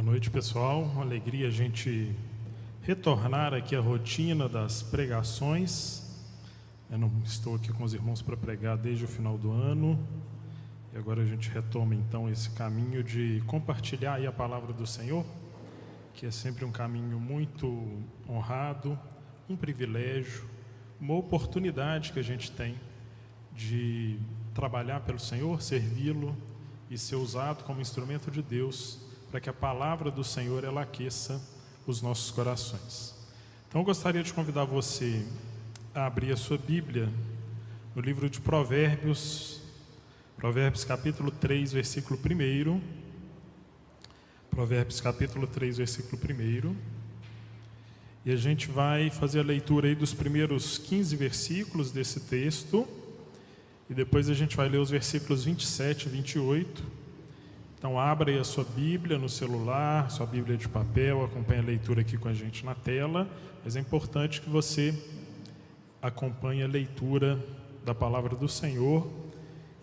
Boa noite, pessoal. Uma alegria a gente retornar aqui à rotina das pregações. Eu não estou aqui com os irmãos para pregar desde o final do ano. E agora a gente retoma então esse caminho de compartilhar a palavra do Senhor, que é sempre um caminho muito honrado, um privilégio, uma oportunidade que a gente tem de trabalhar pelo Senhor, servi-lo e ser usado como instrumento de Deus para que a palavra do Senhor ela aqueça os nossos corações. Então eu gostaria de convidar você a abrir a sua Bíblia no livro de Provérbios, Provérbios capítulo 3, versículo 1. Provérbios capítulo 3, versículo 1. E a gente vai fazer a leitura aí dos primeiros 15 versículos desse texto. E depois a gente vai ler os versículos 27 e 28 então, abra aí a sua Bíblia no celular, sua Bíblia de papel, acompanhe a leitura aqui com a gente na tela. Mas é importante que você acompanhe a leitura da palavra do Senhor,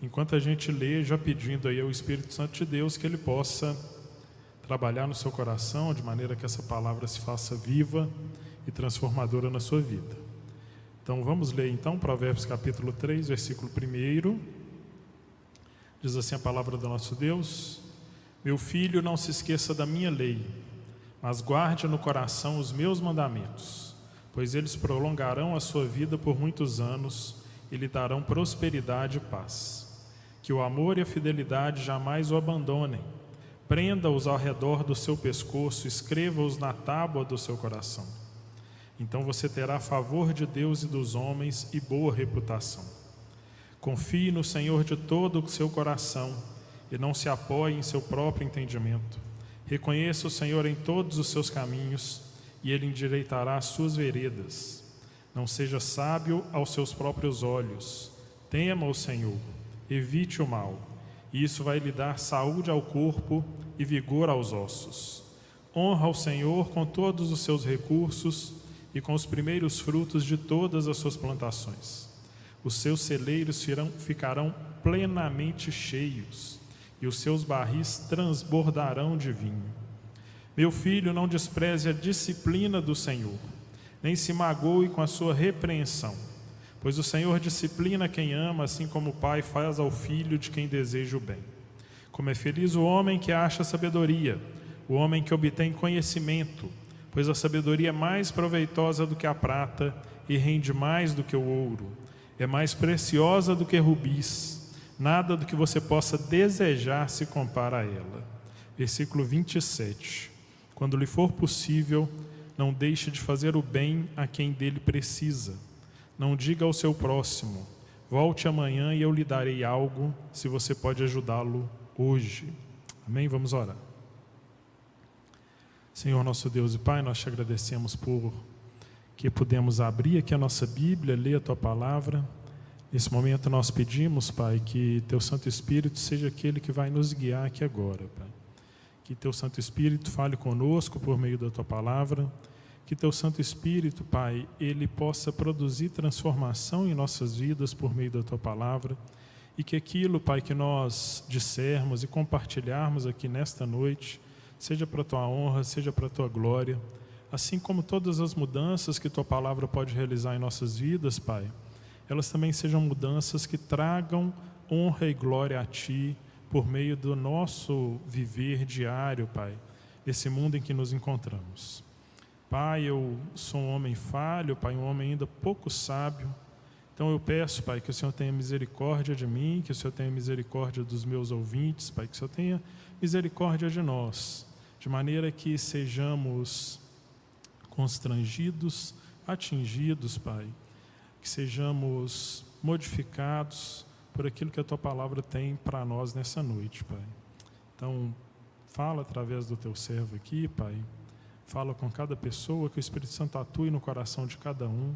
enquanto a gente lê, já pedindo aí ao Espírito Santo de Deus que ele possa trabalhar no seu coração de maneira que essa palavra se faça viva e transformadora na sua vida. Então vamos ler então Provérbios capítulo 3, versículo 1. Diz assim a palavra do nosso Deus: meu filho, não se esqueça da minha lei, mas guarde no coração os meus mandamentos, pois eles prolongarão a sua vida por muitos anos e lhe darão prosperidade e paz. Que o amor e a fidelidade jamais o abandonem. Prenda-os ao redor do seu pescoço, escreva-os na tábua do seu coração. Então você terá favor de Deus e dos homens e boa reputação. Confie no Senhor de todo o seu coração e não se apoie em seu próprio entendimento. Reconheça o Senhor em todos os seus caminhos e ele endireitará as suas veredas. Não seja sábio aos seus próprios olhos. Tema o Senhor, evite o mal, e isso vai lhe dar saúde ao corpo e vigor aos ossos. Honra o Senhor com todos os seus recursos e com os primeiros frutos de todas as suas plantações. Os seus celeiros ficarão plenamente cheios e os seus barris transbordarão de vinho. Meu filho, não despreze a disciplina do Senhor, nem se magoe com a sua repreensão, pois o Senhor disciplina quem ama, assim como o pai faz ao filho de quem deseja o bem. Como é feliz o homem que acha sabedoria, o homem que obtém conhecimento, pois a sabedoria é mais proveitosa do que a prata e rende mais do que o ouro, é mais preciosa do que rubis Nada do que você possa desejar se compara a ela. Versículo 27. Quando lhe for possível, não deixe de fazer o bem a quem dele precisa. Não diga ao seu próximo: volte amanhã e eu lhe darei algo, se você pode ajudá-lo hoje. Amém? Vamos orar. Senhor nosso Deus e Pai, nós te agradecemos por que pudemos abrir aqui a nossa Bíblia, ler a tua palavra Nesse momento nós pedimos, Pai, que Teu Santo Espírito seja aquele que vai nos guiar aqui agora, Pai. Que Teu Santo Espírito fale conosco por meio da Tua palavra. Que Teu Santo Espírito, Pai, ele possa produzir transformação em nossas vidas por meio da Tua palavra. E que aquilo, Pai, que nós dissermos e compartilharmos aqui nesta noite, seja para a Tua honra, seja para a Tua glória. Assim como todas as mudanças que Tua palavra pode realizar em nossas vidas, Pai elas também sejam mudanças que tragam honra e glória a Ti por meio do nosso viver diário, Pai, nesse mundo em que nos encontramos. Pai, eu sou um homem falho, Pai, um homem ainda pouco sábio. Então eu peço, Pai, que o Senhor tenha misericórdia de mim, que o Senhor tenha misericórdia dos meus ouvintes, Pai, que o Senhor tenha misericórdia de nós, de maneira que sejamos constrangidos, atingidos, Pai, que sejamos modificados por aquilo que a tua palavra tem para nós nessa noite, Pai. Então, fala através do teu servo aqui, Pai. Fala com cada pessoa, que o Espírito Santo atue no coração de cada um.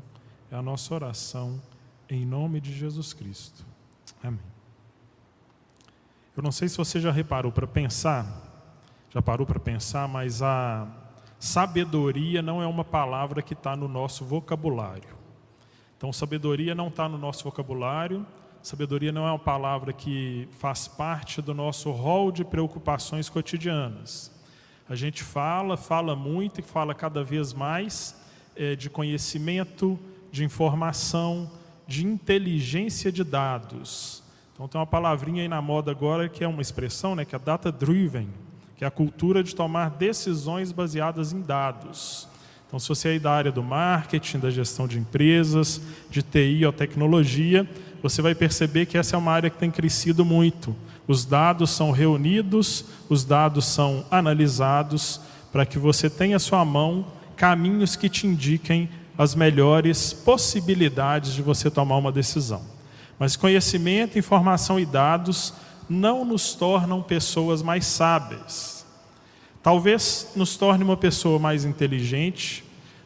É a nossa oração, em nome de Jesus Cristo. Amém. Eu não sei se você já reparou para pensar, já parou para pensar, mas a sabedoria não é uma palavra que está no nosso vocabulário. Então, sabedoria não está no nosso vocabulário, sabedoria não é uma palavra que faz parte do nosso rol de preocupações cotidianas. A gente fala, fala muito e fala cada vez mais é, de conhecimento, de informação, de inteligência de dados. Então tem uma palavrinha aí na moda agora que é uma expressão, né, que é data driven, que é a cultura de tomar decisões baseadas em dados. Então, se você é da área do marketing, da gestão de empresas, de TI ou tecnologia, você vai perceber que essa é uma área que tem crescido muito. Os dados são reunidos, os dados são analisados, para que você tenha à sua mão caminhos que te indiquem as melhores possibilidades de você tomar uma decisão. Mas conhecimento, informação e dados não nos tornam pessoas mais sábias. Talvez nos torne uma pessoa mais inteligente,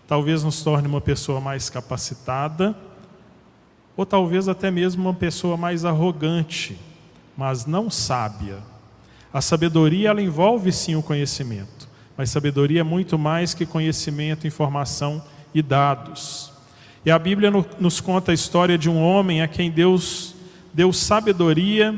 talvez nos torne uma pessoa mais capacitada, ou talvez até mesmo uma pessoa mais arrogante, mas não sábia. A sabedoria ela envolve sim o conhecimento, mas sabedoria é muito mais que conhecimento, informação e dados. E a Bíblia nos conta a história de um homem a quem Deus deu sabedoria,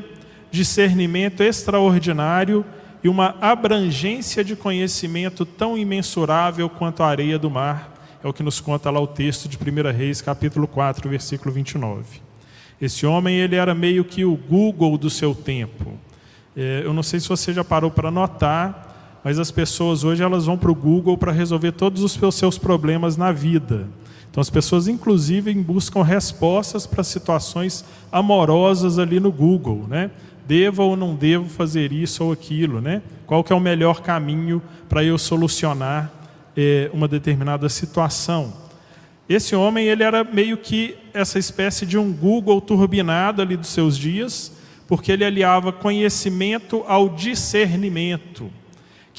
discernimento extraordinário e uma abrangência de conhecimento tão imensurável quanto a areia do mar. É o que nos conta lá o texto de 1 Reis, capítulo 4, versículo 29. Esse homem, ele era meio que o Google do seu tempo. É, eu não sei se você já parou para notar, mas as pessoas hoje elas vão para o Google para resolver todos os seus problemas na vida. Então as pessoas inclusive buscam respostas para situações amorosas ali no Google, né? Devo ou não devo fazer isso ou aquilo, né? Qual que é o melhor caminho para eu solucionar é, uma determinada situação? Esse homem ele era meio que essa espécie de um Google turbinado ali dos seus dias, porque ele aliava conhecimento ao discernimento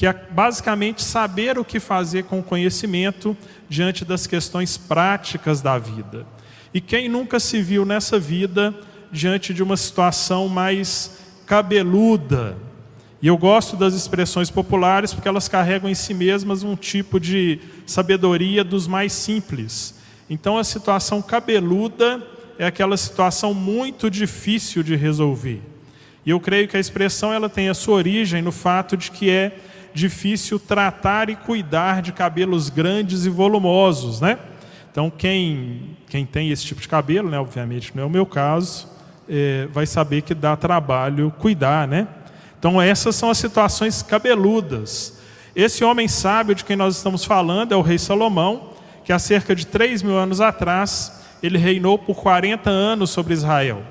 que é basicamente saber o que fazer com o conhecimento diante das questões práticas da vida. E quem nunca se viu nessa vida diante de uma situação mais cabeluda? E eu gosto das expressões populares porque elas carregam em si mesmas um tipo de sabedoria dos mais simples. Então a situação cabeluda é aquela situação muito difícil de resolver. E eu creio que a expressão ela tem a sua origem no fato de que é difícil tratar e cuidar de cabelos grandes e volumosos, né? Então, quem, quem tem esse tipo de cabelo, né, obviamente não é o meu caso, é, vai saber que dá trabalho cuidar, né? Então, essas são as situações cabeludas. Esse homem sábio de quem nós estamos falando é o rei Salomão, que há cerca de 3 mil anos atrás, ele reinou por 40 anos sobre Israel.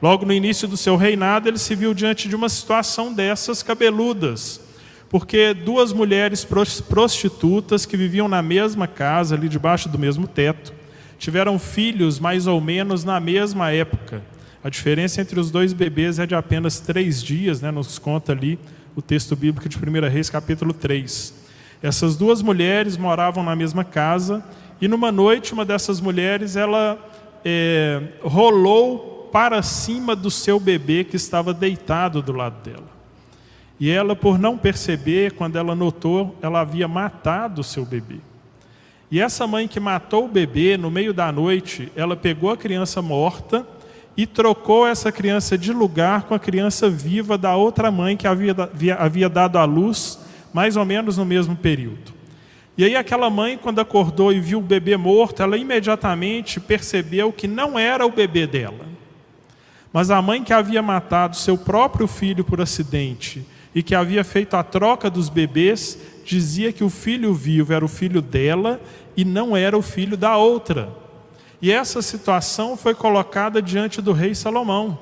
Logo no início do seu reinado, ele se viu diante de uma situação dessas cabeludas porque duas mulheres prostitutas que viviam na mesma casa, ali debaixo do mesmo teto, tiveram filhos mais ou menos na mesma época. A diferença entre os dois bebês é de apenas três dias, né? nos conta ali o texto bíblico de 1 Reis, capítulo 3. Essas duas mulheres moravam na mesma casa e numa noite uma dessas mulheres ela é, rolou para cima do seu bebê que estava deitado do lado dela. E ela, por não perceber, quando ela notou, ela havia matado o seu bebê. E essa mãe que matou o bebê no meio da noite, ela pegou a criança morta e trocou essa criança de lugar com a criança viva da outra mãe que havia, havia dado à luz, mais ou menos no mesmo período. E aí, aquela mãe, quando acordou e viu o bebê morto, ela imediatamente percebeu que não era o bebê dela. Mas a mãe que havia matado seu próprio filho por acidente e que havia feito a troca dos bebês, dizia que o filho vivo era o filho dela e não era o filho da outra. E essa situação foi colocada diante do rei Salomão.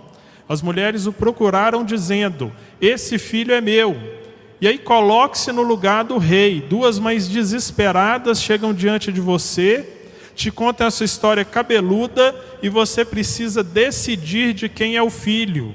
As mulheres o procuraram dizendo: Esse filho é meu. E aí coloque-se no lugar do rei. Duas mães desesperadas chegam diante de você, te contam essa história cabeluda e você precisa decidir de quem é o filho.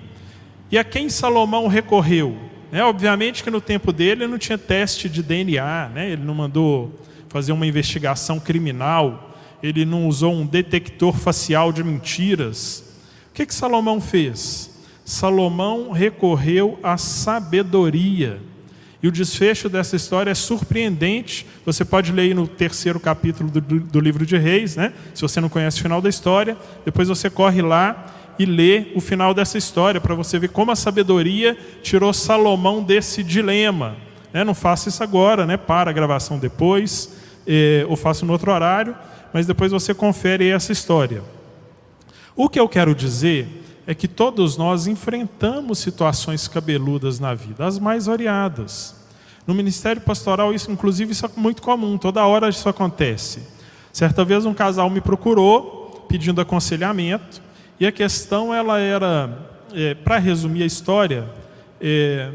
E a quem Salomão recorreu? Né? Obviamente que no tempo dele não tinha teste de DNA, né? ele não mandou fazer uma investigação criminal, ele não usou um detector facial de mentiras. O que, que Salomão fez? Salomão recorreu à sabedoria. E o desfecho dessa história é surpreendente. Você pode ler no terceiro capítulo do, do livro de Reis, né? se você não conhece o final da história. Depois você corre lá e ler o final dessa história para você ver como a sabedoria tirou Salomão desse dilema. Né? Não faça isso agora, né? para a gravação depois, eh, ou faça no outro horário, mas depois você confere essa história. O que eu quero dizer é que todos nós enfrentamos situações cabeludas na vida, as mais variadas. No ministério pastoral, isso, inclusive, isso é muito comum, toda hora isso acontece. Certa vez um casal me procurou pedindo aconselhamento, e a questão ela era, é, para resumir a história, é,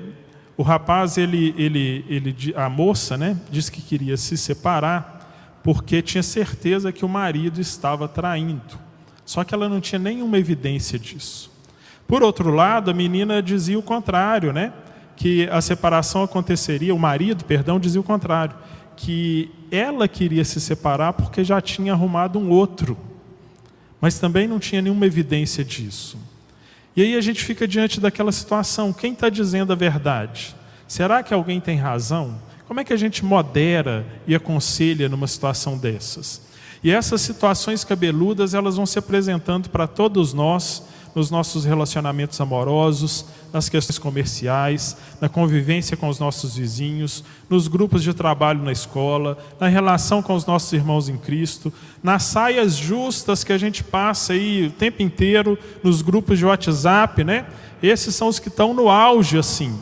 o rapaz, ele, ele, ele, a moça, né, disse que queria se separar porque tinha certeza que o marido estava traindo. Só que ela não tinha nenhuma evidência disso. Por outro lado, a menina dizia o contrário, né? Que a separação aconteceria, o marido, perdão, dizia o contrário, que ela queria se separar porque já tinha arrumado um outro, mas também não tinha nenhuma evidência disso. E aí a gente fica diante daquela situação: quem está dizendo a verdade? Será que alguém tem razão? Como é que a gente modera e aconselha numa situação dessas? E essas situações cabeludas, elas vão se apresentando para todos nós nos nossos relacionamentos amorosos, nas questões comerciais, na convivência com os nossos vizinhos, nos grupos de trabalho na escola, na relação com os nossos irmãos em Cristo, nas saias justas que a gente passa aí o tempo inteiro nos grupos de WhatsApp, né? Esses são os que estão no auge assim.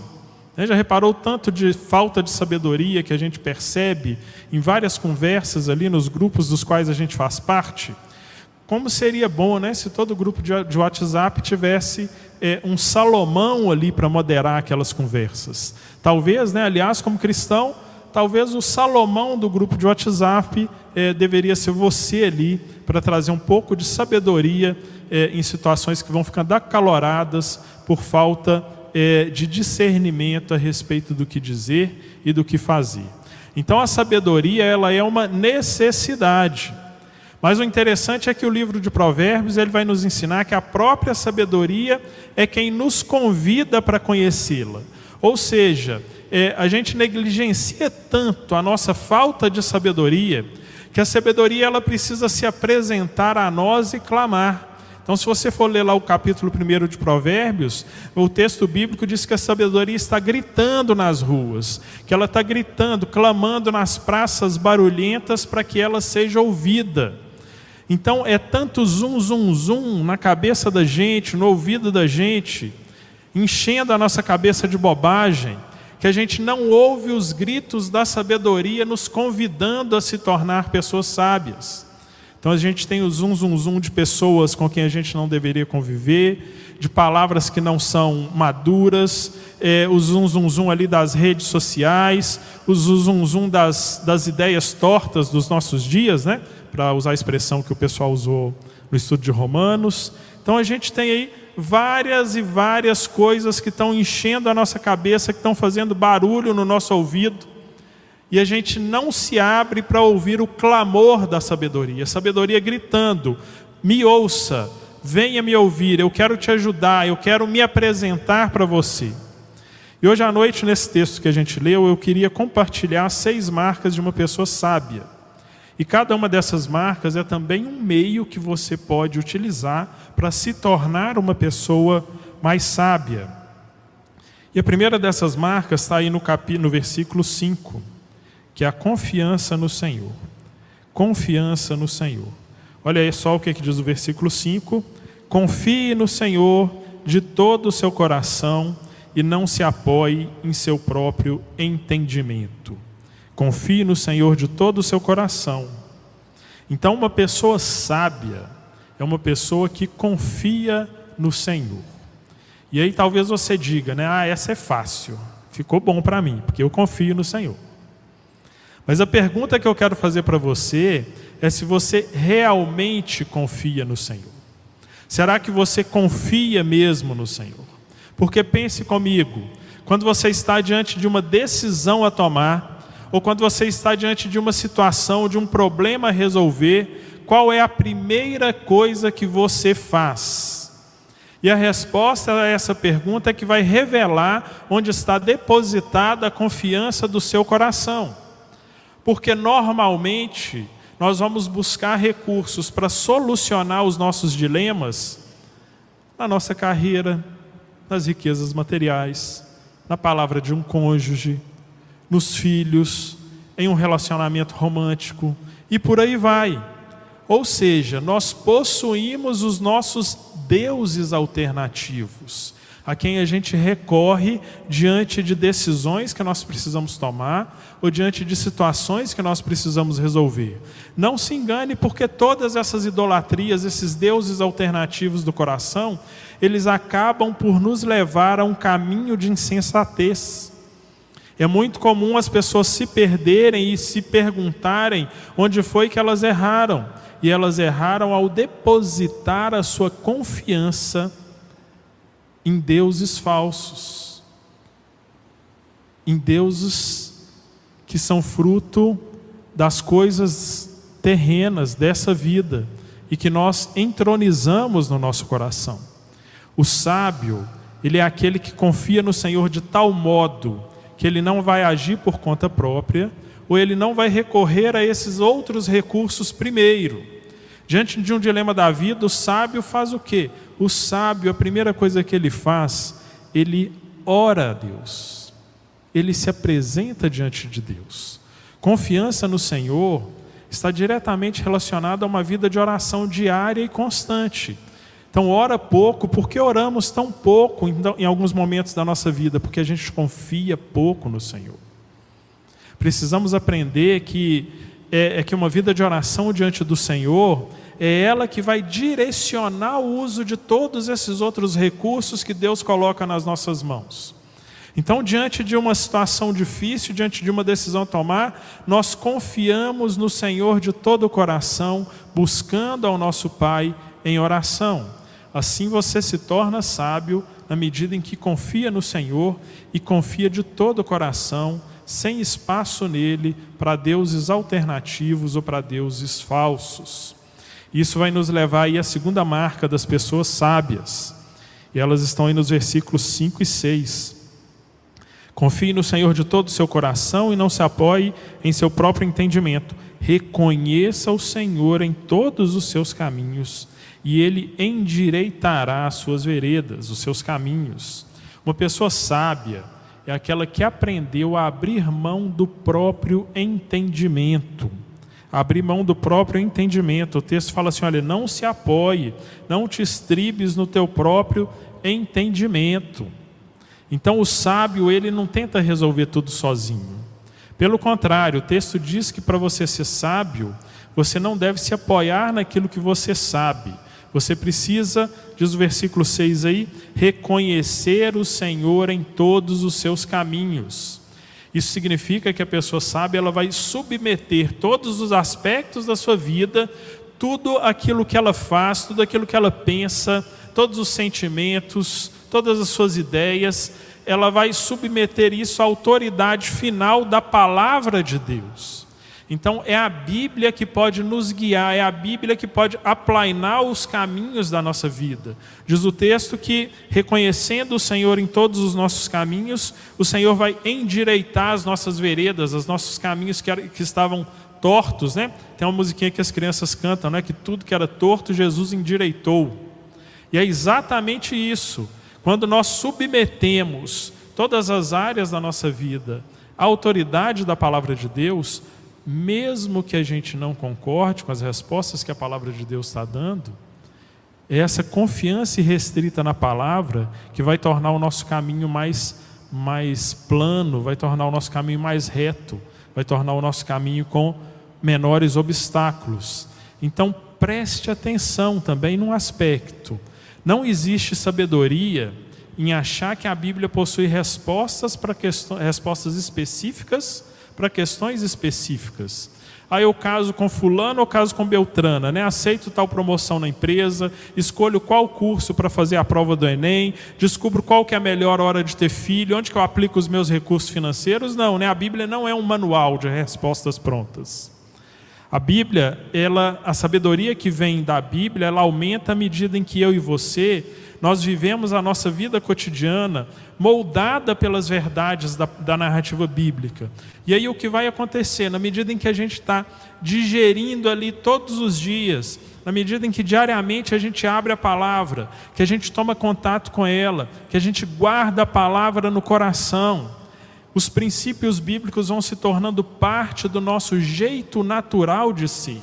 Né? Já reparou tanto de falta de sabedoria que a gente percebe em várias conversas ali nos grupos dos quais a gente faz parte? Como seria bom né, se todo grupo de WhatsApp tivesse é, um Salomão ali para moderar aquelas conversas? Talvez, né, aliás, como cristão, talvez o Salomão do grupo de WhatsApp é, deveria ser você ali para trazer um pouco de sabedoria é, em situações que vão ficando acaloradas por falta é, de discernimento a respeito do que dizer e do que fazer. Então a sabedoria ela é uma necessidade. Mas o interessante é que o livro de Provérbios ele vai nos ensinar que a própria sabedoria é quem nos convida para conhecê-la. Ou seja, é, a gente negligencia tanto a nossa falta de sabedoria que a sabedoria ela precisa se apresentar a nós e clamar. Então, se você for ler lá o capítulo 1 de Provérbios, o texto bíblico diz que a sabedoria está gritando nas ruas, que ela está gritando, clamando nas praças barulhentas para que ela seja ouvida. Então, é tanto zum, zum, zum na cabeça da gente, no ouvido da gente, enchendo a nossa cabeça de bobagem, que a gente não ouve os gritos da sabedoria nos convidando a se tornar pessoas sábias. Então a gente tem o zum, zum, zum de pessoas com quem a gente não deveria conviver, de palavras que não são maduras, é, o zum, zum, zum ali das redes sociais, o zum, zum das, das ideias tortas dos nossos dias, né? para usar a expressão que o pessoal usou no estudo de Romanos. Então a gente tem aí várias e várias coisas que estão enchendo a nossa cabeça, que estão fazendo barulho no nosso ouvido e a gente não se abre para ouvir o clamor da sabedoria, a sabedoria gritando: me ouça, venha me ouvir, eu quero te ajudar, eu quero me apresentar para você. E hoje à noite, nesse texto que a gente leu, eu queria compartilhar seis marcas de uma pessoa sábia. E cada uma dessas marcas é também um meio que você pode utilizar para se tornar uma pessoa mais sábia. E a primeira dessas marcas está aí no, capítulo, no versículo 5 que é a confiança no Senhor. Confiança no Senhor. Olha aí só o que, que diz o versículo 5: Confie no Senhor de todo o seu coração e não se apoie em seu próprio entendimento. Confie no Senhor de todo o seu coração. Então, uma pessoa sábia é uma pessoa que confia no Senhor. E aí talvez você diga, né? Ah, essa é fácil. Ficou bom para mim, porque eu confio no Senhor. Mas a pergunta que eu quero fazer para você é se você realmente confia no Senhor. Será que você confia mesmo no Senhor? Porque pense comigo, quando você está diante de uma decisão a tomar, ou quando você está diante de uma situação, de um problema a resolver, qual é a primeira coisa que você faz? E a resposta a essa pergunta é que vai revelar onde está depositada a confiança do seu coração. Porque normalmente nós vamos buscar recursos para solucionar os nossos dilemas na nossa carreira, nas riquezas materiais, na palavra de um cônjuge, nos filhos, em um relacionamento romântico e por aí vai. Ou seja, nós possuímos os nossos deuses alternativos, a quem a gente recorre diante de decisões que nós precisamos tomar ou diante de situações que nós precisamos resolver. Não se engane, porque todas essas idolatrias, esses deuses alternativos do coração, eles acabam por nos levar a um caminho de insensatez. É muito comum as pessoas se perderem e se perguntarem onde foi que elas erraram. E elas erraram ao depositar a sua confiança em deuses falsos, em deuses que são fruto das coisas terrenas dessa vida e que nós entronizamos no nosso coração. O sábio, ele é aquele que confia no Senhor de tal modo que ele não vai agir por conta própria, ou ele não vai recorrer a esses outros recursos primeiro. Diante de um dilema da vida, o sábio faz o quê? O sábio, a primeira coisa que ele faz, ele ora a Deus. Ele se apresenta diante de Deus. Confiança no Senhor está diretamente relacionada a uma vida de oração diária e constante. Então, ora pouco, porque oramos tão pouco em, alguns momentos da nossa vida? Porque a gente confia pouco no Senhor. Precisamos aprender que é, é que uma vida de oração diante do Senhor é ela que vai direcionar o uso de todos esses outros recursos que Deus coloca nas nossas mãos. Então, diante de uma situação difícil, diante de uma decisão a tomar, nós confiamos no Senhor de todo o coração, buscando ao nosso Pai em oração. Assim você se torna sábio na medida em que confia no Senhor e confia de todo o coração, sem espaço nele para deuses alternativos ou para deuses falsos. Isso vai nos levar aí à segunda marca das pessoas sábias. E elas estão aí nos versículos 5 e 6. Confie no Senhor de todo o seu coração e não se apoie em seu próprio entendimento. Reconheça o Senhor em todos os seus caminhos e ele endireitará as suas veredas, os seus caminhos. Uma pessoa sábia é aquela que aprendeu a abrir mão do próprio entendimento. Abrir mão do próprio entendimento. O texto fala assim: olha, não se apoie, não te estribes no teu próprio entendimento. Então o sábio, ele não tenta resolver tudo sozinho. Pelo contrário, o texto diz que para você ser sábio, você não deve se apoiar naquilo que você sabe. Você precisa, diz o versículo 6 aí, reconhecer o Senhor em todos os seus caminhos. Isso significa que a pessoa sabe, ela vai submeter todos os aspectos da sua vida, tudo aquilo que ela faz, tudo aquilo que ela pensa, todos os sentimentos, todas as suas ideias, ela vai submeter isso à autoridade final da palavra de Deus. Então é a Bíblia que pode nos guiar, é a Bíblia que pode aplainar os caminhos da nossa vida. Diz o texto que, reconhecendo o Senhor em todos os nossos caminhos, o Senhor vai endireitar as nossas veredas, os nossos caminhos que, que estavam tortos, né? Tem uma musiquinha que as crianças cantam, né? Que tudo que era torto, Jesus endireitou. E é exatamente isso. Quando nós submetemos todas as áreas da nossa vida à autoridade da palavra de Deus, mesmo que a gente não concorde com as respostas que a palavra de Deus está dando, é essa confiança irrestrita na palavra que vai tornar o nosso caminho mais, mais plano, vai tornar o nosso caminho mais reto, vai tornar o nosso caminho com menores obstáculos. Então preste atenção também num aspecto. Não existe sabedoria em achar que a Bíblia possui respostas para respostas específicas para questões específicas. Aí eu caso com fulano ou caso com Beltrana, né? Aceito tal promoção na empresa, escolho qual curso para fazer a prova do Enem, descubro qual que é a melhor hora de ter filho, onde que eu aplico os meus recursos financeiros. Não, né? A Bíblia não é um manual de respostas prontas. A Bíblia, ela, a sabedoria que vem da Bíblia, ela aumenta à medida em que eu e você nós vivemos a nossa vida cotidiana moldada pelas verdades da, da, narrativa bíblica. E aí o que vai acontecer? Na medida em que a gente está digerindo ali todos os dias, na medida em que diariamente a gente abre a palavra, que a gente toma contato com ela, que a gente guarda a palavra no coração, os princípios bíblicos vão se tornando parte do nosso jeito natural de ser.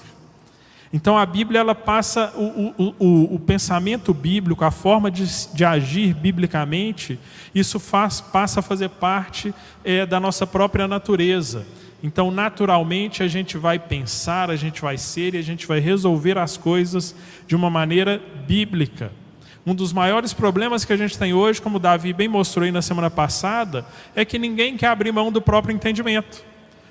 Então a Bíblia ela passa o, o, o, o pensamento bíblico, a forma de, de, agir biblicamente, isso faz, passa a fazer parte é, da nossa própria natureza. Então, naturalmente, a gente vai pensar, a gente vai ser e a gente vai resolver as coisas de uma maneira bíblica. Um dos maiores problemas que a gente tem hoje, como o Davi bem mostrou aí na semana passada, é que ninguém quer abrir mão do próprio entendimento.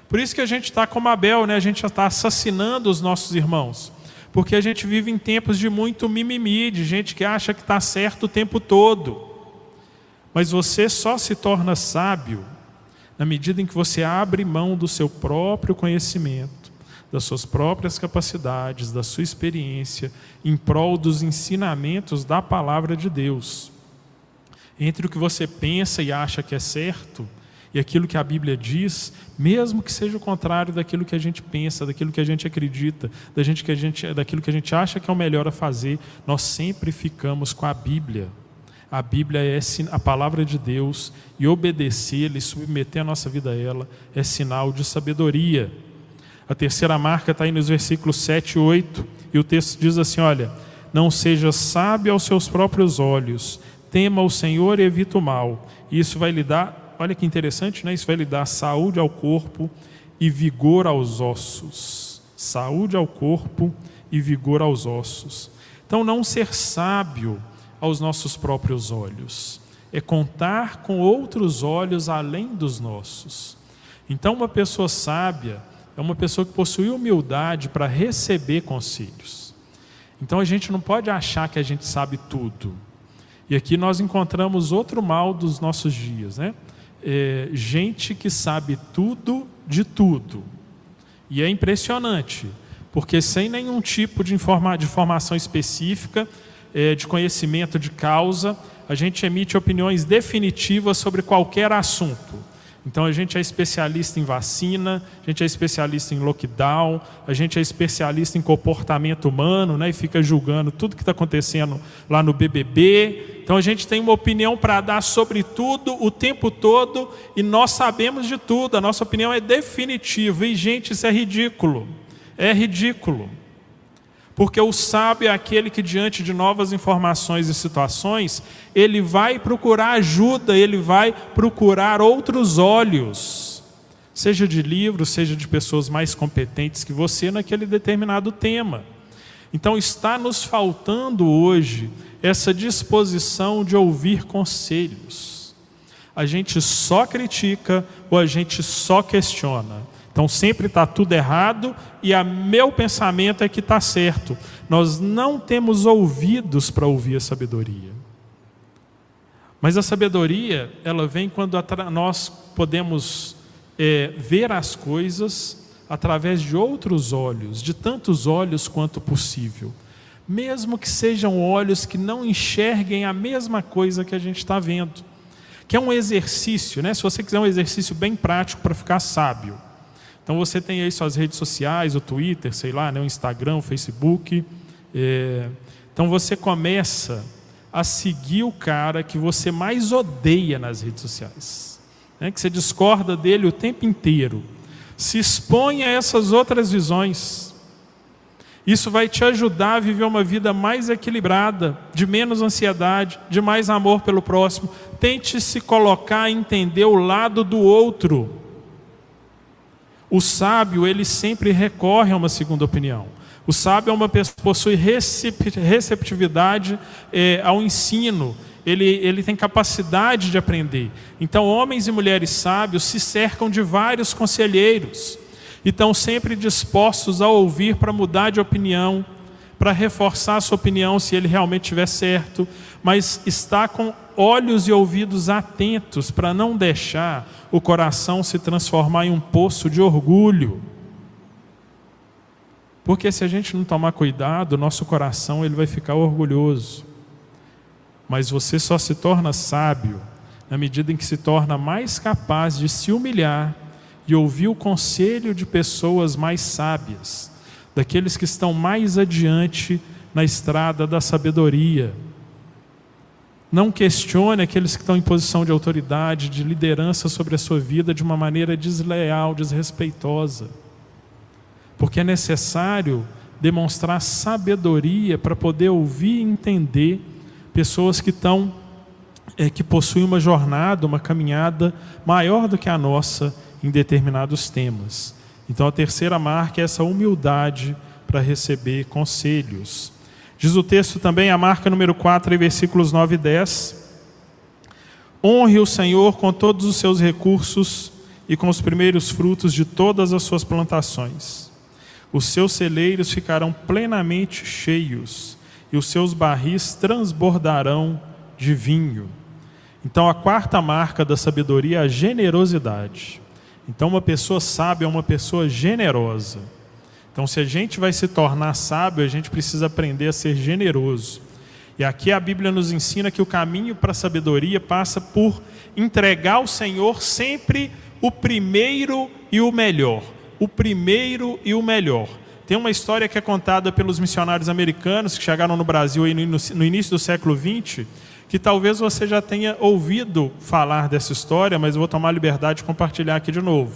Por isso que a gente está como Abel, né? a gente está assassinando os nossos irmãos. Porque a gente vive em tempos de muito mimimi, de gente que acha que está certo o tempo todo. Mas você só se torna sábio na medida em que você abre mão do seu próprio conhecimento, das suas próprias capacidades, da sua experiência, em prol dos ensinamentos da palavra de Deus. Entre o que você pensa e acha que é certo e aquilo que a Bíblia diz, mesmo que seja o contrário daquilo que a gente pensa, daquilo que a gente acredita, da gente que a gente, daquilo que a gente acha que é o melhor a fazer, nós sempre ficamos com a Bíblia. A Bíblia é a palavra de Deus e obedecê-la e submeter a nossa vida a ela é sinal de sabedoria. A terceira marca está aí nos versículos 7 e 8, e o texto diz assim: Olha, não seja sábio aos seus próprios olhos, tema o Senhor e evita o mal. Isso vai lhe dar olha que interessante, né? Isso vai lhe dar saúde ao corpo e vigor aos ossos. Saúde ao corpo e vigor aos ossos. Então, não ser sábio aos nossos próprios olhos é contar com outros olhos além dos nossos. Então, uma pessoa sábia é uma pessoa que possui humildade para receber conselhos. Então, a gente não pode achar que a gente sabe tudo. E aqui nós encontramos outro mal dos nossos dias, né? É, gente que sabe tudo de tudo. E é impressionante, porque sem nenhum tipo de, informa de formação específica, é, de conhecimento de causa, a gente emite opiniões definitivas sobre qualquer assunto. Então a gente é especialista em vacina, a gente é especialista em lockdown, a gente é especialista em comportamento humano, né, e fica julgando tudo que está acontecendo lá no BBB. Então a gente tem uma opinião para dar sobre tudo o tempo todo e nós sabemos de tudo. A nossa opinião é definitiva e gente isso é ridículo, é ridículo. Porque o sábio é aquele que, diante de novas informações e situações, ele vai procurar ajuda, ele vai procurar outros olhos, seja de livros, seja de pessoas mais competentes que você naquele determinado tema. Então, está nos faltando hoje essa disposição de ouvir conselhos. A gente só critica ou a gente só questiona. Então sempre está tudo errado e a meu pensamento é que está certo. Nós não temos ouvidos para ouvir a sabedoria. Mas a sabedoria, ela vem quando nós podemos é, ver as coisas através de outros olhos, de tantos olhos quanto possível. Mesmo que sejam olhos que não enxerguem a mesma coisa que a gente está vendo. Que é um exercício, né? Se você quiser um exercício bem prático para ficar sábio. Então você tem aí suas redes sociais, o Twitter, sei lá, né, o Instagram, o Facebook. É... Então você começa a seguir o cara que você mais odeia nas redes sociais, né, que você discorda dele o tempo inteiro. Se expõe a essas outras visões. Isso vai te ajudar a viver uma vida mais equilibrada, de menos ansiedade, de mais amor pelo próximo. Tente se colocar e entender o lado do outro. O sábio, ele sempre recorre a uma segunda opinião. O sábio é uma pessoa que possui receptividade é, ao ensino, ele, ele tem capacidade de aprender. Então, homens e mulheres sábios se cercam de vários conselheiros e estão sempre dispostos a ouvir para mudar de opinião, para reforçar a sua opinião se ele realmente estiver certo, mas está com olhos e ouvidos atentos para não deixar o coração se transformar em um poço de orgulho. Porque se a gente não tomar cuidado, nosso coração ele vai ficar orgulhoso. Mas você só se torna sábio na medida em que se torna mais capaz de se humilhar e ouvir o conselho de pessoas mais sábias, daqueles que estão mais adiante na estrada da sabedoria. Não questione aqueles que estão em posição de autoridade, de liderança sobre a sua vida de uma maneira desleal, desrespeitosa. Porque é necessário demonstrar sabedoria para poder ouvir e entender pessoas que estão é, que possuem uma jornada, uma caminhada maior do que a nossa em determinados temas. Então a terceira marca é essa humildade para receber conselhos. Diz o texto também, a marca número 4, versículos 9 e 10. Honre o Senhor com todos os seus recursos e com os primeiros frutos de todas as suas plantações. Os seus celeiros ficarão plenamente cheios e os seus barris transbordarão de vinho. Então, a quarta marca da sabedoria é a generosidade. Então, uma pessoa sábia é uma pessoa generosa. Então, se a gente vai se tornar sábio, a gente precisa aprender a ser generoso. E aqui a Bíblia nos ensina que o caminho para a sabedoria passa por entregar ao Senhor sempre o primeiro e o melhor. O primeiro e o melhor. Tem uma história que é contada pelos missionários americanos que chegaram no Brasil no início do século XX, que talvez você já tenha ouvido falar dessa história, mas eu vou tomar liberdade de compartilhar aqui de novo.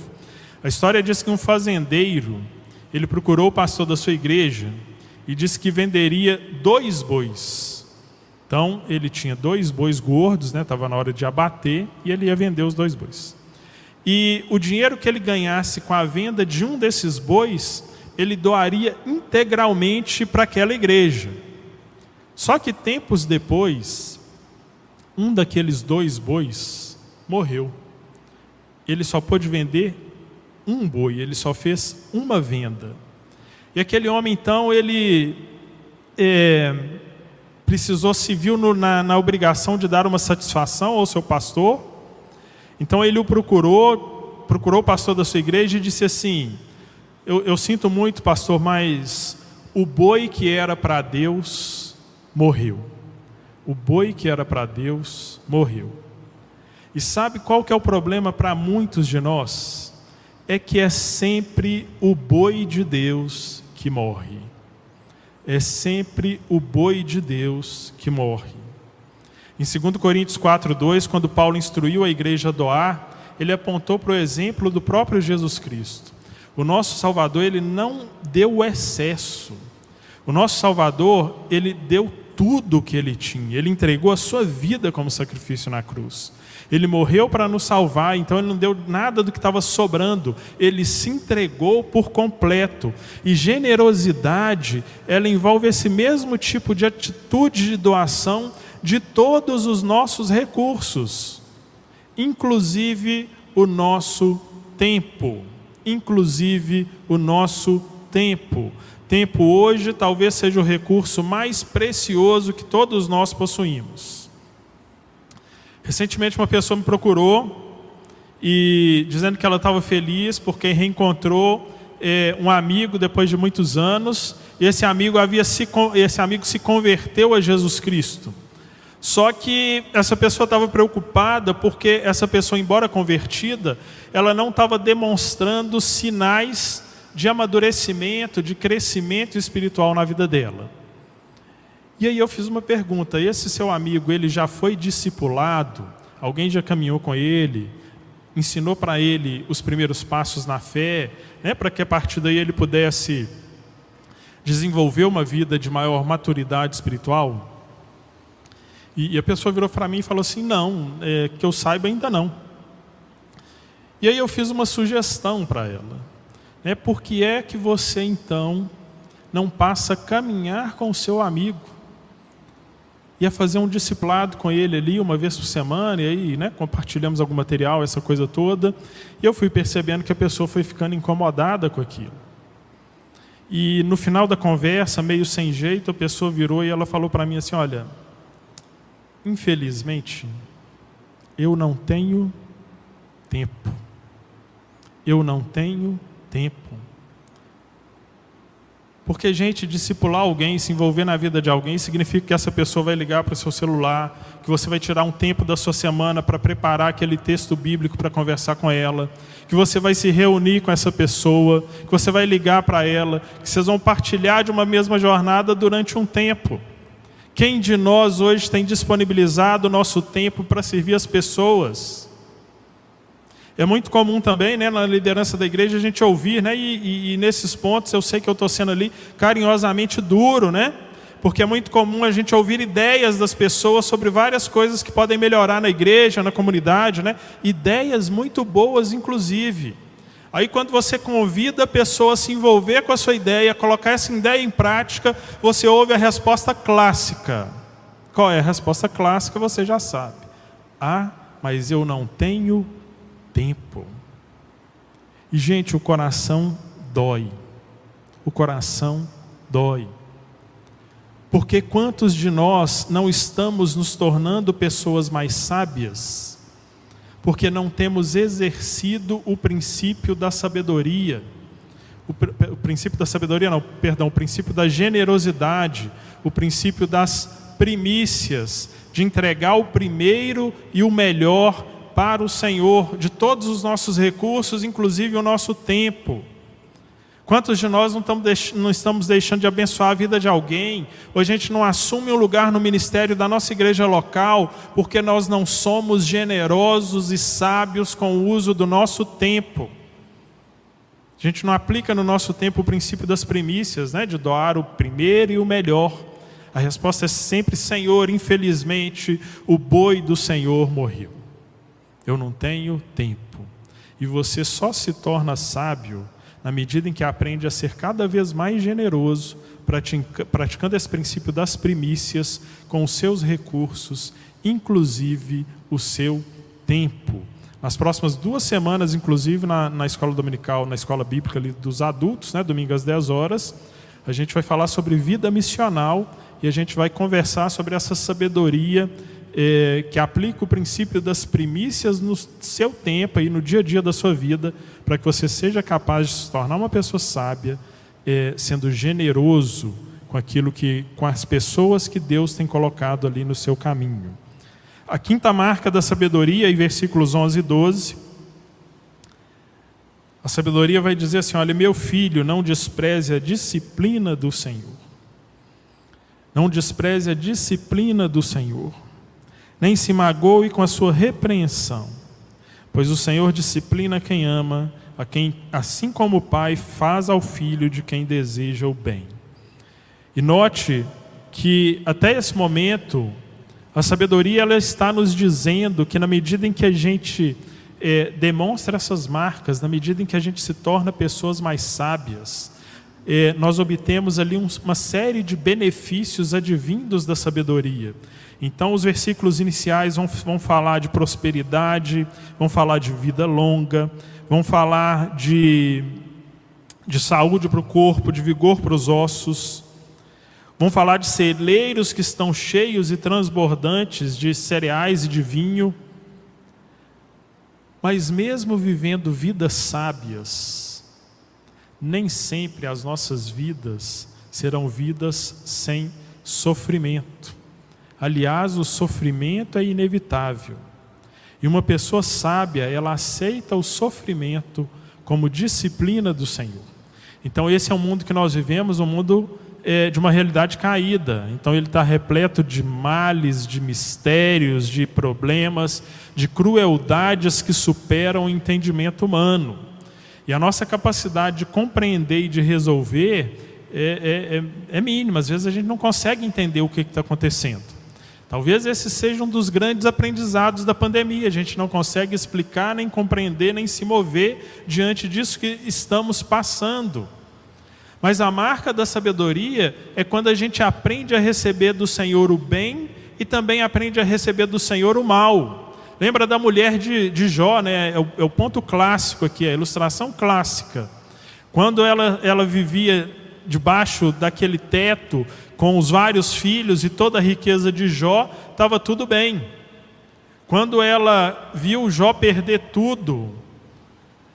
A história diz que um fazendeiro, ele procurou o pastor da sua igreja e disse que venderia dois bois. Então, ele tinha dois bois gordos, né, na hora de abater, e ele ia vender os dois bois. E o dinheiro que ele ganhasse com a venda de um desses bois, ele doaria integralmente para aquela igreja. Só que tempos depois, um daqueles dois bois morreu. Ele só pôde vender um boi, ele só fez uma venda. E aquele homem, então, ele é, precisou, se viu no, na, na obrigação de dar uma satisfação ao seu pastor. Então ele o procurou, procurou o pastor da sua igreja e disse assim: eu, eu sinto muito, pastor, mas o boi que era para Deus morreu o boi que era para Deus morreu. E sabe qual que é o problema para muitos de nós? É que é sempre o boi de Deus que morre. É sempre o boi de Deus que morre. Em 2 Coríntios 4:2, quando Paulo instruiu a igreja a doar, ele apontou para o exemplo do próprio Jesus Cristo. O nosso Salvador, ele não deu o excesso. O nosso Salvador, ele deu tudo o que ele tinha. Ele entregou a sua vida como sacrifício na cruz. Ele morreu para nos salvar, então ele não deu nada do que estava sobrando. Ele se entregou por completo. E generosidade, ela envolve esse mesmo tipo de atitude de doação de todos os nossos recursos, inclusive o nosso tempo, inclusive o nosso tempo tempo hoje talvez seja o recurso mais precioso que todos nós possuímos. Recentemente uma pessoa me procurou e dizendo que ela estava feliz porque reencontrou é, um amigo depois de muitos anos. E esse amigo havia se esse amigo se converteu a Jesus Cristo. Só que essa pessoa estava preocupada porque essa pessoa, embora convertida, ela não estava demonstrando sinais de amadurecimento, de crescimento espiritual na vida dela. E aí eu fiz uma pergunta: esse seu amigo, ele já foi discipulado? Alguém já caminhou com ele? Ensinou para ele os primeiros passos na fé, né, para que a partir daí ele pudesse desenvolver uma vida de maior maturidade espiritual? E, a pessoa virou para mim e falou assim: não, é, que eu saiba ainda não. E aí eu fiz uma sugestão para ela. Né? Por que é que você então não passa a caminhar com o seu amigo? Ia fazer um discipulado com ele ali uma vez por semana, e aí né, compartilhamos algum material, essa coisa toda. E eu fui percebendo que a pessoa foi ficando incomodada com aquilo. E no final da conversa, meio sem jeito, a pessoa virou e ela falou para mim assim: Olha, infelizmente, eu não tenho tempo. Eu não tenho tempo. Porque, gente, discipular alguém, se envolver na vida de alguém, significa que essa pessoa vai ligar para o seu celular, que você vai tirar um tempo da sua semana para preparar aquele texto bíblico para conversar com ela, que você vai se reunir com essa pessoa, que você vai ligar para ela, que vocês vão partilhar de uma mesma jornada durante um tempo. Quem de nós hoje tem disponibilizado o nosso tempo para servir as pessoas? É muito comum também, né, na liderança da igreja, a gente ouvir, né, e, e, e nesses pontos eu sei que eu estou sendo ali carinhosamente duro, né, porque é muito comum a gente ouvir ideias das pessoas sobre várias coisas que podem melhorar na igreja, na comunidade, né, ideias muito boas, inclusive. Aí, quando você convida a pessoa a se envolver com a sua ideia, colocar essa ideia em prática, você ouve a resposta clássica. Qual é a resposta clássica? Você já sabe. Ah, mas eu não tenho tempo. E, gente, o coração dói. O coração dói. Porque quantos de nós não estamos nos tornando pessoas mais sábias? porque não temos exercido o princípio da sabedoria. O, o, princípio da sabedoria, não, perdão, o princípio da generosidade, o princípio das primícias, de entregar o primeiro e o melhor para o Senhor, de todos os nossos recursos, inclusive o nosso tempo. Quantos de nós não estamos, deixando de abençoar a vida de alguém, ou a gente não assume um lugar no ministério da nossa igreja local, porque nós não somos generosos e sábios com o uso do nosso tempo? A gente não aplica no nosso tempo o princípio das primícias, né, de doar o primeiro e o melhor. A resposta é sempre: Senhor, infelizmente, o boi do Senhor morreu. Eu não tenho tempo. E você só se torna sábio na medida em que aprende a ser cada vez mais generoso, praticando esse princípio das primícias com os seus recursos, inclusive o seu tempo. Nas próximas duas semanas, inclusive na, na escola dominical, na escola bíblica dos adultos, né, domingo às 10 horas, a gente vai falar sobre vida missional e a gente vai conversar sobre essa sabedoria é, que aplica o princípio das primícias no seu tempo e no dia a dia da sua vida, para que você seja capaz de se tornar uma pessoa sábia, é, sendo generoso com aquilo que, com as pessoas que Deus tem colocado ali no seu caminho. A quinta marca da sabedoria, em versículos 11 e 12, a sabedoria vai dizer assim: Olha, meu filho, não despreze a disciplina do Senhor. Não despreze a disciplina do Senhor nem se magoe com a sua repreensão, pois o Senhor disciplina quem ama, a quem, assim como o Pai faz ao filho de quem deseja o bem. E note que até esse momento a sabedoria ela está nos dizendo que na medida em que a gente é, demonstra essas marcas, na medida em que a gente se torna pessoas mais sábias, é, nós obtemos ali um, uma série de benefícios advindos da sabedoria. Então, os versículos iniciais vão, vão falar de prosperidade, vão falar de vida longa, vão falar de, de saúde para o corpo, de vigor para os ossos, vão falar de celeiros que estão cheios e transbordantes de cereais e de vinho. Mas, mesmo vivendo vidas sábias, nem sempre as nossas vidas serão vidas sem sofrimento. Aliás, o sofrimento é inevitável. E uma pessoa sábia, ela aceita o sofrimento como disciplina do Senhor. Então, esse é o mundo que nós vivemos, um mundo é, de uma realidade caída. Então, ele está repleto de males, de mistérios, de problemas, de crueldades que superam o entendimento humano. E a nossa capacidade de compreender e de resolver é, é, é, é mínima. Às vezes, a gente não consegue entender o que está acontecendo. Talvez esse seja um dos grandes aprendizados da pandemia. A gente não consegue explicar, nem compreender, nem se mover diante disso que estamos passando. Mas a marca da sabedoria é quando a gente aprende a receber do Senhor o bem e também aprende a receber do Senhor o mal. Lembra da mulher de, de Jó, né? É o, é o ponto clássico aqui, a ilustração clássica. Quando ela, ela vivia debaixo daquele teto com os vários filhos e toda a riqueza de Jó, estava tudo bem. Quando ela viu Jó perder tudo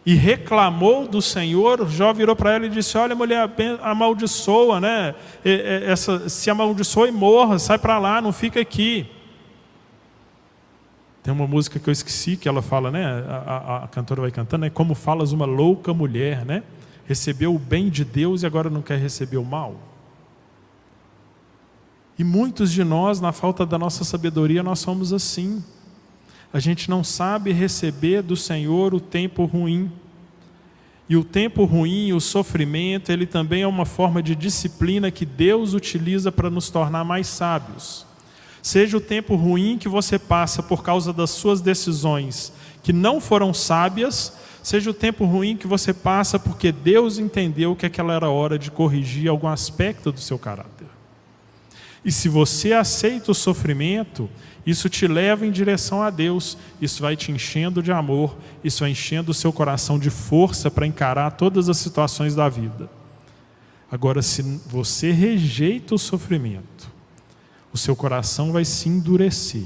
e reclamou do Senhor, Jó virou para ela e disse: Olha, mulher, amaldiçoa, né? Essa, se amaldiçoa e morra, sai para lá, não fica aqui. Tem uma música que eu esqueci que ela fala, né? A, a, a cantora vai cantando, é como falas uma louca mulher, né? Recebeu o bem de Deus e agora não quer receber o mal. E muitos de nós, na falta da nossa sabedoria, nós somos assim. A gente não sabe receber do Senhor o tempo ruim. E o tempo ruim, o sofrimento, ele também é uma forma de disciplina que Deus utiliza para nos tornar mais sábios. Seja o tempo ruim que você passa por causa das suas decisões que não foram sábias, seja o tempo ruim que você passa porque Deus entendeu que aquela era hora de corrigir algum aspecto do seu caráter. E se você aceita o sofrimento, isso te leva em direção a Deus, isso vai te enchendo de amor, isso vai enchendo o seu coração de força para encarar todas as situações da vida. Agora, se você rejeita o sofrimento, o seu coração vai se endurecer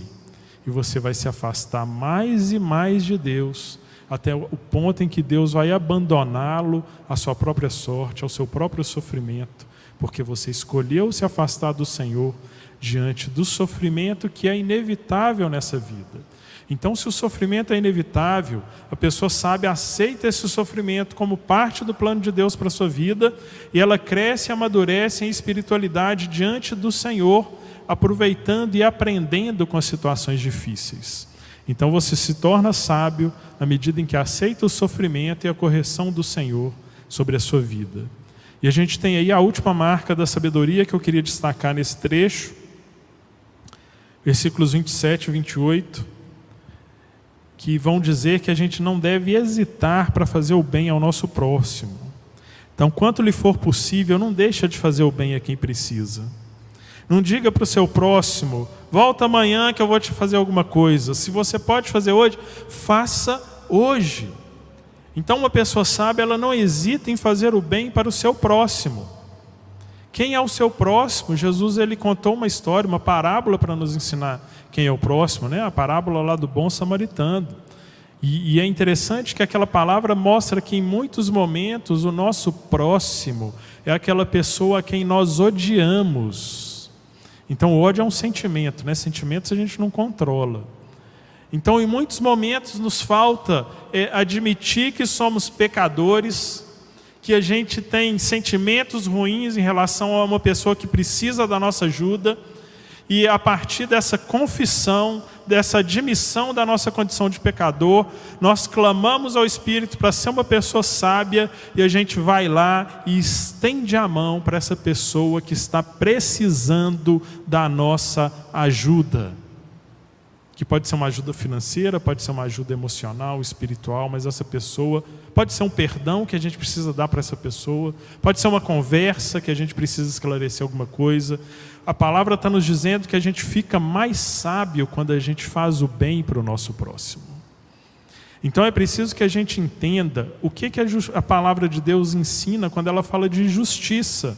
e você vai se afastar mais e mais de Deus, até o ponto em que Deus vai abandoná-lo à sua própria sorte, ao seu próprio sofrimento, porque você escolheu se afastar do Senhor diante do sofrimento que é inevitável nessa vida. Então, se o sofrimento é inevitável, a pessoa sabe, aceita esse sofrimento como parte do plano de Deus para a sua vida, e ela cresce e amadurece em espiritualidade diante do Senhor, aproveitando e aprendendo com as situações difíceis. Então você se torna sábio na medida em que aceita o sofrimento e a correção do Senhor sobre a sua vida. E a gente tem aí a última marca da sabedoria que eu queria destacar nesse trecho, versículos 27 e 28, que vão dizer que a gente não deve hesitar para fazer o bem ao nosso próximo. Então, quanto lhe for possível, não deixa de fazer o bem a quem precisa. Não diga para o seu próximo, volta amanhã que eu vou te fazer alguma coisa. Se você pode fazer hoje, faça hoje. Então, uma pessoa sábia, ela não hesita em fazer o bem para o seu próximo. Quem é o seu próximo? Jesus ele contou uma história, uma parábola para nos ensinar quem é o próximo, né? A parábola lá do bom samaritano. E, e, é interessante que aquela palavra mostra que em muitos momentos o nosso próximo é aquela pessoa a quem nós odiamos. Então, o ódio é um sentimento, né? Sentimentos a gente não controla. Então, em muitos momentos, nos falta é, admitir que somos pecadores, que a gente tem sentimentos ruins em relação a uma pessoa que precisa da nossa ajuda, e a partir dessa confissão, dessa admissão da nossa condição de pecador, nós clamamos ao Espírito para ser uma pessoa sábia e a gente vai lá e estende a mão para essa pessoa que está precisando da nossa ajuda. Que pode ser uma ajuda financeira, pode ser uma ajuda emocional, espiritual, mas essa pessoa pode ser um perdão que a gente precisa dar para essa pessoa, pode ser uma conversa que a gente precisa esclarecer alguma coisa, a palavra está nos dizendo que a gente fica mais sábio quando a gente faz o bem para o nosso próximo. Então é preciso que a gente entenda o que, que a, a palavra de Deus ensina quando ela fala de justiça.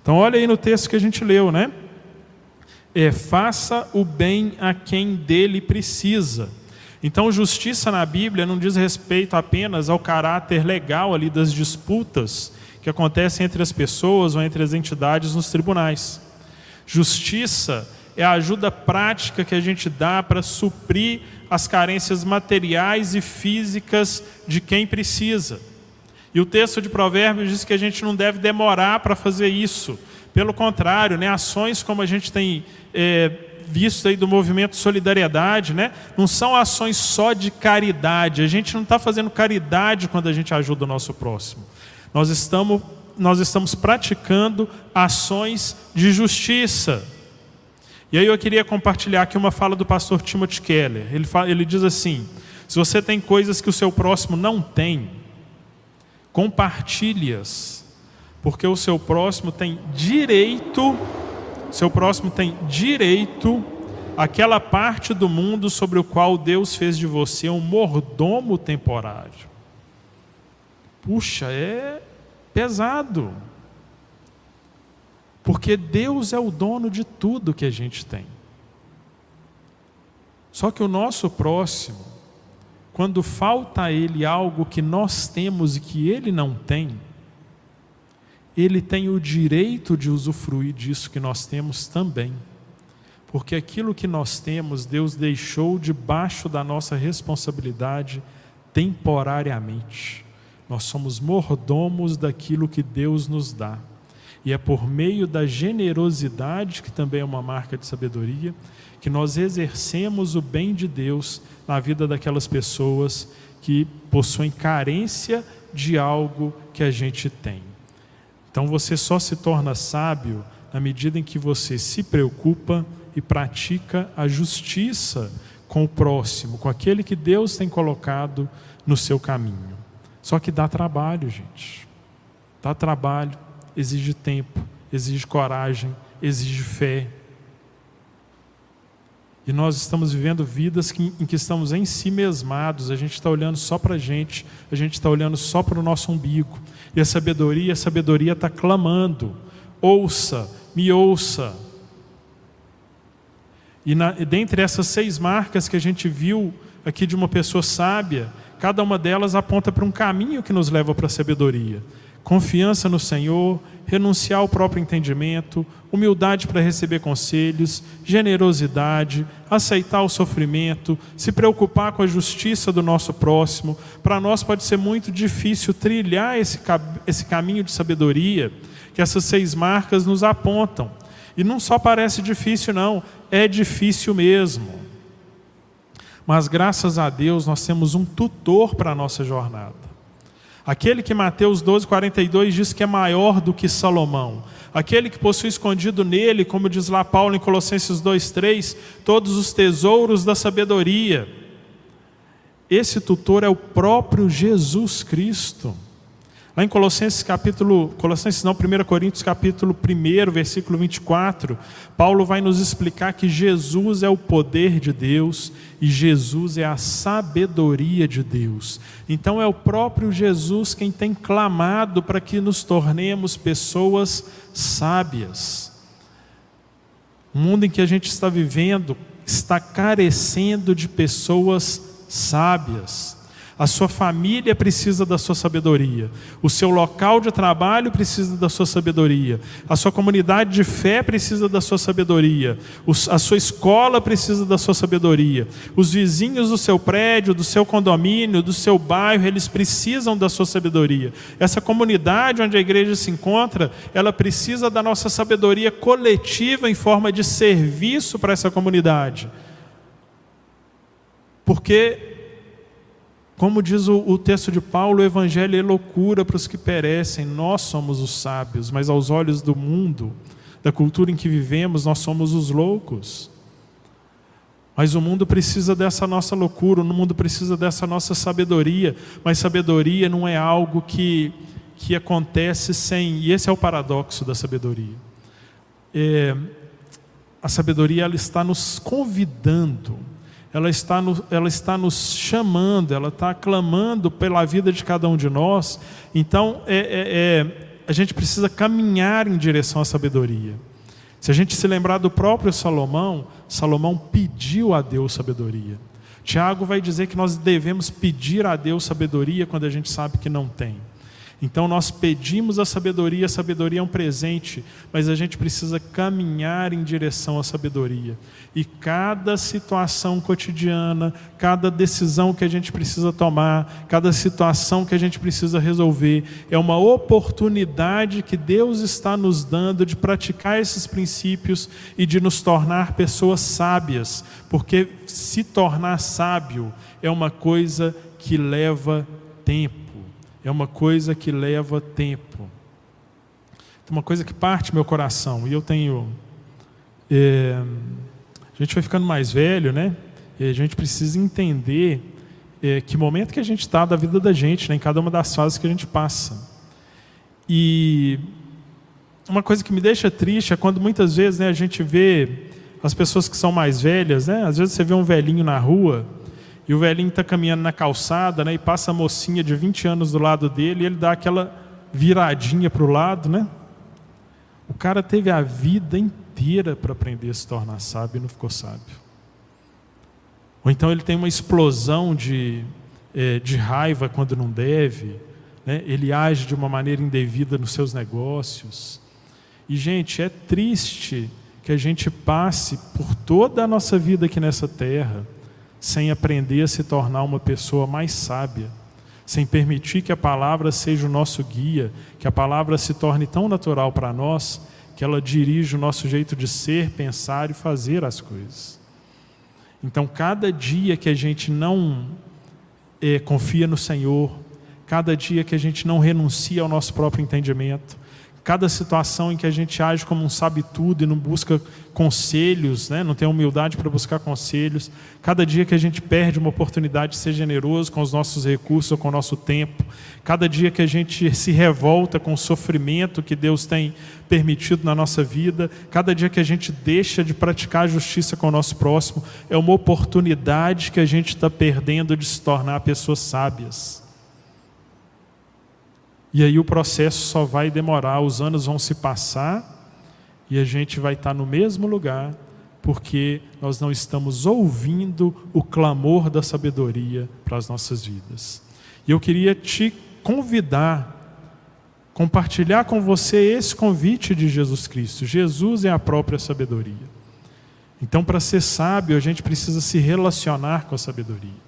Então, olha aí no texto que a gente leu, né? É, faça o bem a quem dele precisa. Então, justiça na Bíblia não diz respeito apenas ao caráter legal ali das disputas que acontecem entre as pessoas ou entre as entidades nos tribunais. Justiça é a ajuda prática que a gente dá para suprir as carências materiais e físicas de quem precisa. E o texto de Provérbios diz que a gente não deve demorar para fazer isso. Pelo contrário, né, ações como a gente tem é, visto aí do movimento Solidariedade, né, não são ações só de caridade. A gente não está fazendo caridade quando a gente ajuda o nosso próximo. Nós estamos nós estamos praticando ações de justiça. E aí eu queria compartilhar aqui uma fala do pastor Timothy Keller. Ele, fala, ele diz assim: se você tem coisas que o seu próximo não tem, compartilhe-as, porque o seu próximo tem direito, seu próximo tem direito àquela parte do mundo sobre o qual Deus fez de você um mordomo temporário. Puxa, é pesado. Porque Deus é o dono de tudo que a gente tem. Só que o nosso próximo, quando falta a ele algo que nós temos e que ele não tem, ele tem o direito de usufruir disso que nós temos também. Porque aquilo que nós temos, Deus deixou debaixo da nossa responsabilidade temporariamente. Nós somos mordomos daquilo que Deus nos dá. E é por meio da generosidade, que também é uma marca de sabedoria, que nós exercemos o bem de Deus na vida daquelas pessoas que possuem carência de algo que a gente tem. Então você só se torna sábio na medida em que você se preocupa e pratica a justiça com o próximo, com aquele que Deus tem colocado no seu caminho. Só que dá trabalho, gente. Dá trabalho, exige tempo, exige coragem, exige fé. E nós estamos vivendo vidas que, em que estamos em si mesmados, a gente está olhando só para a gente, a gente está olhando só para o nosso umbigo. E a sabedoria, a sabedoria está clamando: ouça, me ouça. E na, dentre essas seis marcas que a gente viu aqui de uma pessoa sábia, cada uma delas aponta para um caminho que nos leva para a sabedoria confiança no Senhor, renunciar ao próprio entendimento, humildade para receber conselhos, generosidade, aceitar o sofrimento, se preocupar com a justiça do nosso próximo. Para nós pode ser muito difícil trilhar esse, esse caminho de sabedoria que essas seis marcas nos apontam. E não só parece difícil, não, é difícil mesmo. Mas graças a Deus nós temos um tutor para a nossa jornada. Aquele que Mateus 12, 42 diz que é maior do que Salomão. Aquele que possui escondido nele, como diz lá Paulo em Colossenses 2, 3, todos os tesouros da sabedoria. Esse tutor é o próprio Jesus Cristo. Lá em Colossenses capítulo, Colossenses não, 1 Coríntios capítulo 1, versículo 24, Paulo vai nos explicar que Jesus é o poder de Deus e Jesus é a sabedoria de Deus. Então é o próprio Jesus quem tem clamado para que nos tornemos pessoas sábias. O mundo em que a gente está vivendo está carecendo de pessoas sábias. A sua família precisa da sua sabedoria. O seu local de trabalho precisa da sua sabedoria. A sua comunidade de fé precisa da sua sabedoria. A sua escola precisa da sua sabedoria. Os vizinhos do seu prédio, do seu condomínio, do seu bairro, eles precisam da sua sabedoria. Essa comunidade onde a igreja se encontra, ela precisa da nossa sabedoria coletiva em forma de serviço para essa comunidade. Porque como diz o, o, texto de Paulo, o evangelho é loucura para os que perecem, nós somos os sábios, mas aos olhos do mundo, da cultura em que vivemos, nós somos os loucos. Mas o mundo precisa dessa nossa loucura, o mundo precisa dessa nossa sabedoria, mas sabedoria não é algo que, que acontece sem, e esse é o paradoxo da sabedoria. É, a sabedoria ela está nos convidando ela está, no, ela está nos chamando, ela está clamando pela vida de cada um de nós. Então, é, é, é, a gente precisa caminhar em direção à sabedoria. Se a gente se lembrar do próprio Salomão, Salomão pediu a Deus sabedoria. Tiago vai dizer que nós devemos pedir a Deus sabedoria quando a gente sabe que não tem. Então nós pedimos a sabedoria, a sabedoria é um presente, mas a gente precisa caminhar em direção à sabedoria. E cada situação cotidiana, cada decisão que a gente precisa tomar, cada situação que a gente precisa resolver, é uma oportunidade que Deus está nos dando de praticar esses princípios e de nos tornar pessoas sábias, porque se tornar sábio é uma coisa que leva tempo é uma coisa que leva tempo. É uma coisa que parte meu coração. E eu tenho. É, a gente vai ficando mais velho, né? E a gente precisa entender é, que momento que a gente está da vida da gente, né? em cada uma das fases que a gente passa. E uma coisa que me deixa triste é quando muitas vezes né, a gente vê as pessoas que são mais velhas, né? Às vezes você vê um velhinho na rua e o velhinho está caminhando na calçada, né? E passa a mocinha de 20 anos do lado dele e ele dá aquela viradinha para o lado, né? O cara teve a vida inteira para aprender a se tornar sábio e não ficou sábio. Ou então ele tem uma explosão de, é, de raiva quando não deve, né? ele age de uma maneira indevida nos seus negócios. E, gente, é triste que a gente passe por toda a nossa vida aqui nessa terra sem aprender a se tornar uma pessoa mais sábia, sem permitir que a palavra seja o nosso guia, que a palavra se torne tão natural para nós que ela dirige o nosso jeito de ser, pensar e fazer as coisas. Então, cada dia que a gente não é, confia no Senhor, cada dia que a gente não renuncia ao nosso próprio entendimento, cada situação em que a gente age como um sabe tudo e não busca conselhos, né? não tem humildade para buscar conselhos, cada dia que a gente perde uma oportunidade de ser generoso com os nossos recursos ou com o nosso tempo, cada dia que a gente se revolta com o sofrimento que Deus tem permitido na nossa vida, cada dia que a gente deixa de praticar a justiça com o nosso próximo, é uma oportunidade que a gente está perdendo de se tornar pessoas sábias. E aí o processo só vai demorar, os anos vão se passar e a gente vai estar no mesmo lugar, porque nós não estamos ouvindo o clamor da sabedoria para as nossas vidas. E eu queria te convidar, compartilhar com você esse convite de Jesus Cristo. Jesus é a própria sabedoria. Então, para ser sábio, a gente precisa se relacionar com a sabedoria.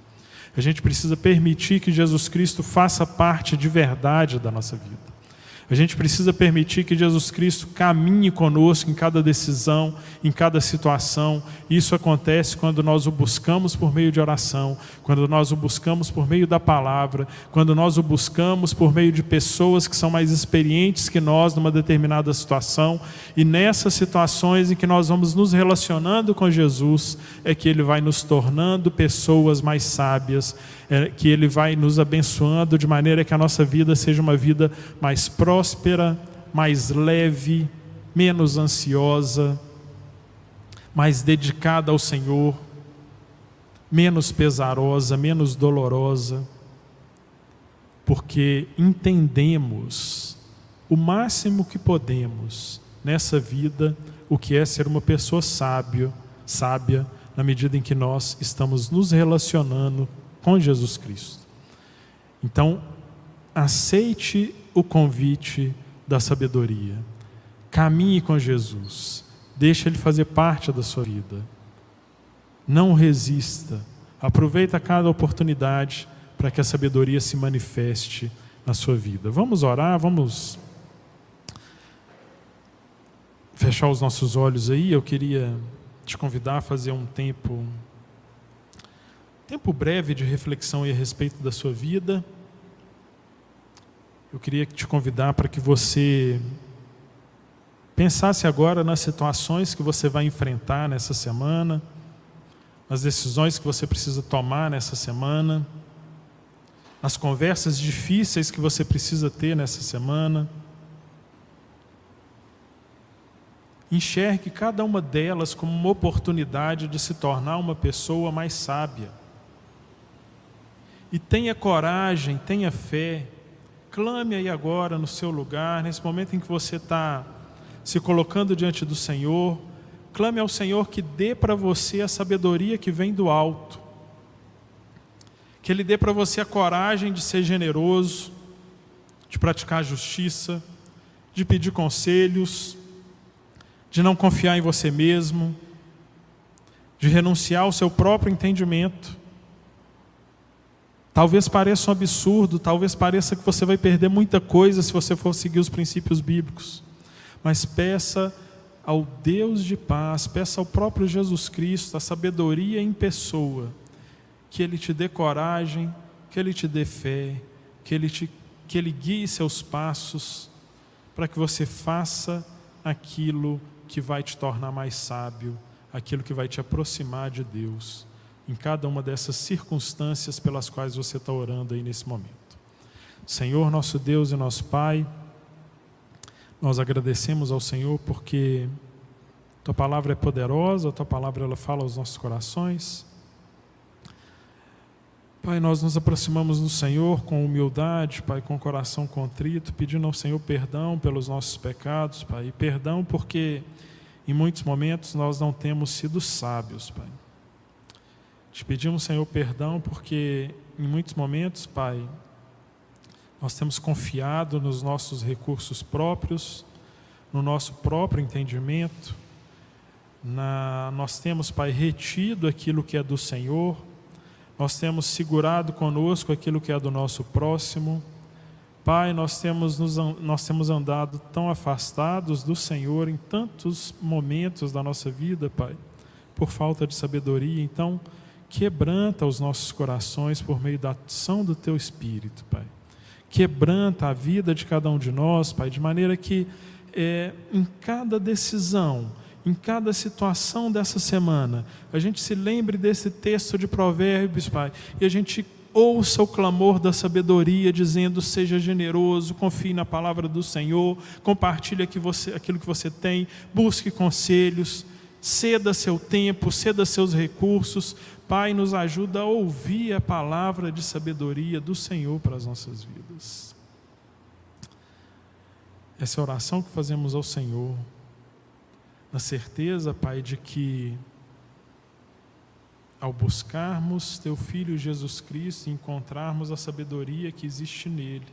A gente precisa permitir que Jesus Cristo faça parte de verdade da nossa vida. A gente precisa permitir que Jesus Cristo caminhe conosco em cada decisão, em cada situação. Isso acontece quando nós o buscamos por meio de oração, quando nós o buscamos por meio da palavra, quando nós o buscamos por meio de pessoas que são mais experientes que nós numa determinada situação. E nessas situações em que nós vamos nos relacionando com Jesus, é que ele vai nos tornando pessoas mais sábias é, que Ele vai nos abençoando de maneira que a nossa vida seja uma vida mais próspera, mais leve, menos ansiosa, mais dedicada ao Senhor, menos pesarosa, menos dolorosa, porque entendemos o máximo que podemos nessa vida o que é ser uma pessoa sábio, sábia, na medida em que nós estamos nos relacionando com Jesus Cristo. Então, aceite o convite da sabedoria. Caminhe com Jesus. Deixe ele fazer parte da sua vida. Não resista. Aproveita cada oportunidade para que a sabedoria se manifeste na sua vida. Vamos orar, vamos fechar os nossos olhos aí. Eu queria te convidar a fazer um tempo tempo breve de reflexão a respeito da sua vida. Eu queria te convidar para que você pensasse agora nas situações que você vai enfrentar nessa semana, nas decisões que você precisa tomar nessa semana, nas conversas difíceis que você precisa ter nessa semana. Enxergue cada uma delas como uma oportunidade de se tornar uma pessoa mais sábia. E tenha coragem, tenha fé. Clame aí agora no seu lugar, nesse momento em que você está se colocando diante do Senhor. Clame ao Senhor que dê para você a sabedoria que vem do alto. Que Ele dê para você a coragem de ser generoso, de praticar justiça, de pedir conselhos, de não confiar em você mesmo, de renunciar ao seu próprio entendimento Talvez pareça um absurdo, talvez pareça que você vai perder muita coisa se você for seguir os princípios bíblicos. Mas peça ao Deus de paz, peça ao próprio Jesus Cristo, a sabedoria em pessoa, que Ele te dê coragem, que Ele te dê fé, que Ele, te, que Ele guie seus passos, para que você faça aquilo que vai te tornar mais sábio, aquilo que vai te aproximar de Deus em cada uma dessas circunstâncias pelas quais você está orando aí nesse momento. Senhor, nosso Deus e nosso Pai, nós agradecemos ao Senhor porque Tua palavra é poderosa, Tua palavra ela fala aos nossos corações. Pai, nós nos aproximamos do Senhor com humildade, Pai, com coração contrito, pedindo ao Senhor perdão pelos nossos pecados, Pai, e perdão porque em muitos momentos nós não temos sido sábios, Pai. Te pedimos, Senhor, perdão, porque em muitos momentos, Pai, nós temos confiado nos nossos recursos próprios, no nosso próprio entendimento, na, nós temos, Pai, retido aquilo que é do Senhor, nós temos segurado conosco aquilo que é do nosso próximo. Pai, nós temos, nos, nós temos andado tão afastados do Senhor em tantos momentos da nossa vida, Pai, por falta de sabedoria. Então, quebranta os nossos corações por meio da ação do Teu Espírito, Pai. Quebranta a vida de cada um de nós, Pai, de maneira que é, em cada decisão, em cada situação dessa semana, a gente se lembre desse texto de Provérbios, Pai, e a gente ouça o clamor da sabedoria, dizendo: seja generoso, confie na palavra do Senhor, compartilhe aquilo que você tem, busque conselhos, ceda seu tempo, ceda seus recursos. Pai, nos ajuda a ouvir a palavra de sabedoria do Senhor para as nossas vidas. Essa oração que fazemos ao Senhor na certeza, Pai, de que ao buscarmos Teu Filho Jesus Cristo e encontrarmos a sabedoria que existe nele,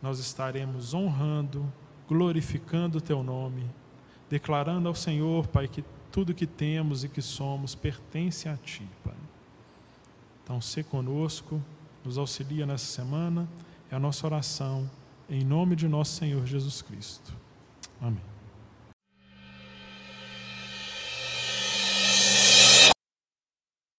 nós estaremos honrando, glorificando o Teu nome, declarando ao Senhor, Pai, que tudo que temos e que somos pertence a Ti, Pai. Então, se conosco, nos auxilia nessa semana, é a nossa oração, em nome de nosso Senhor Jesus Cristo. Amém.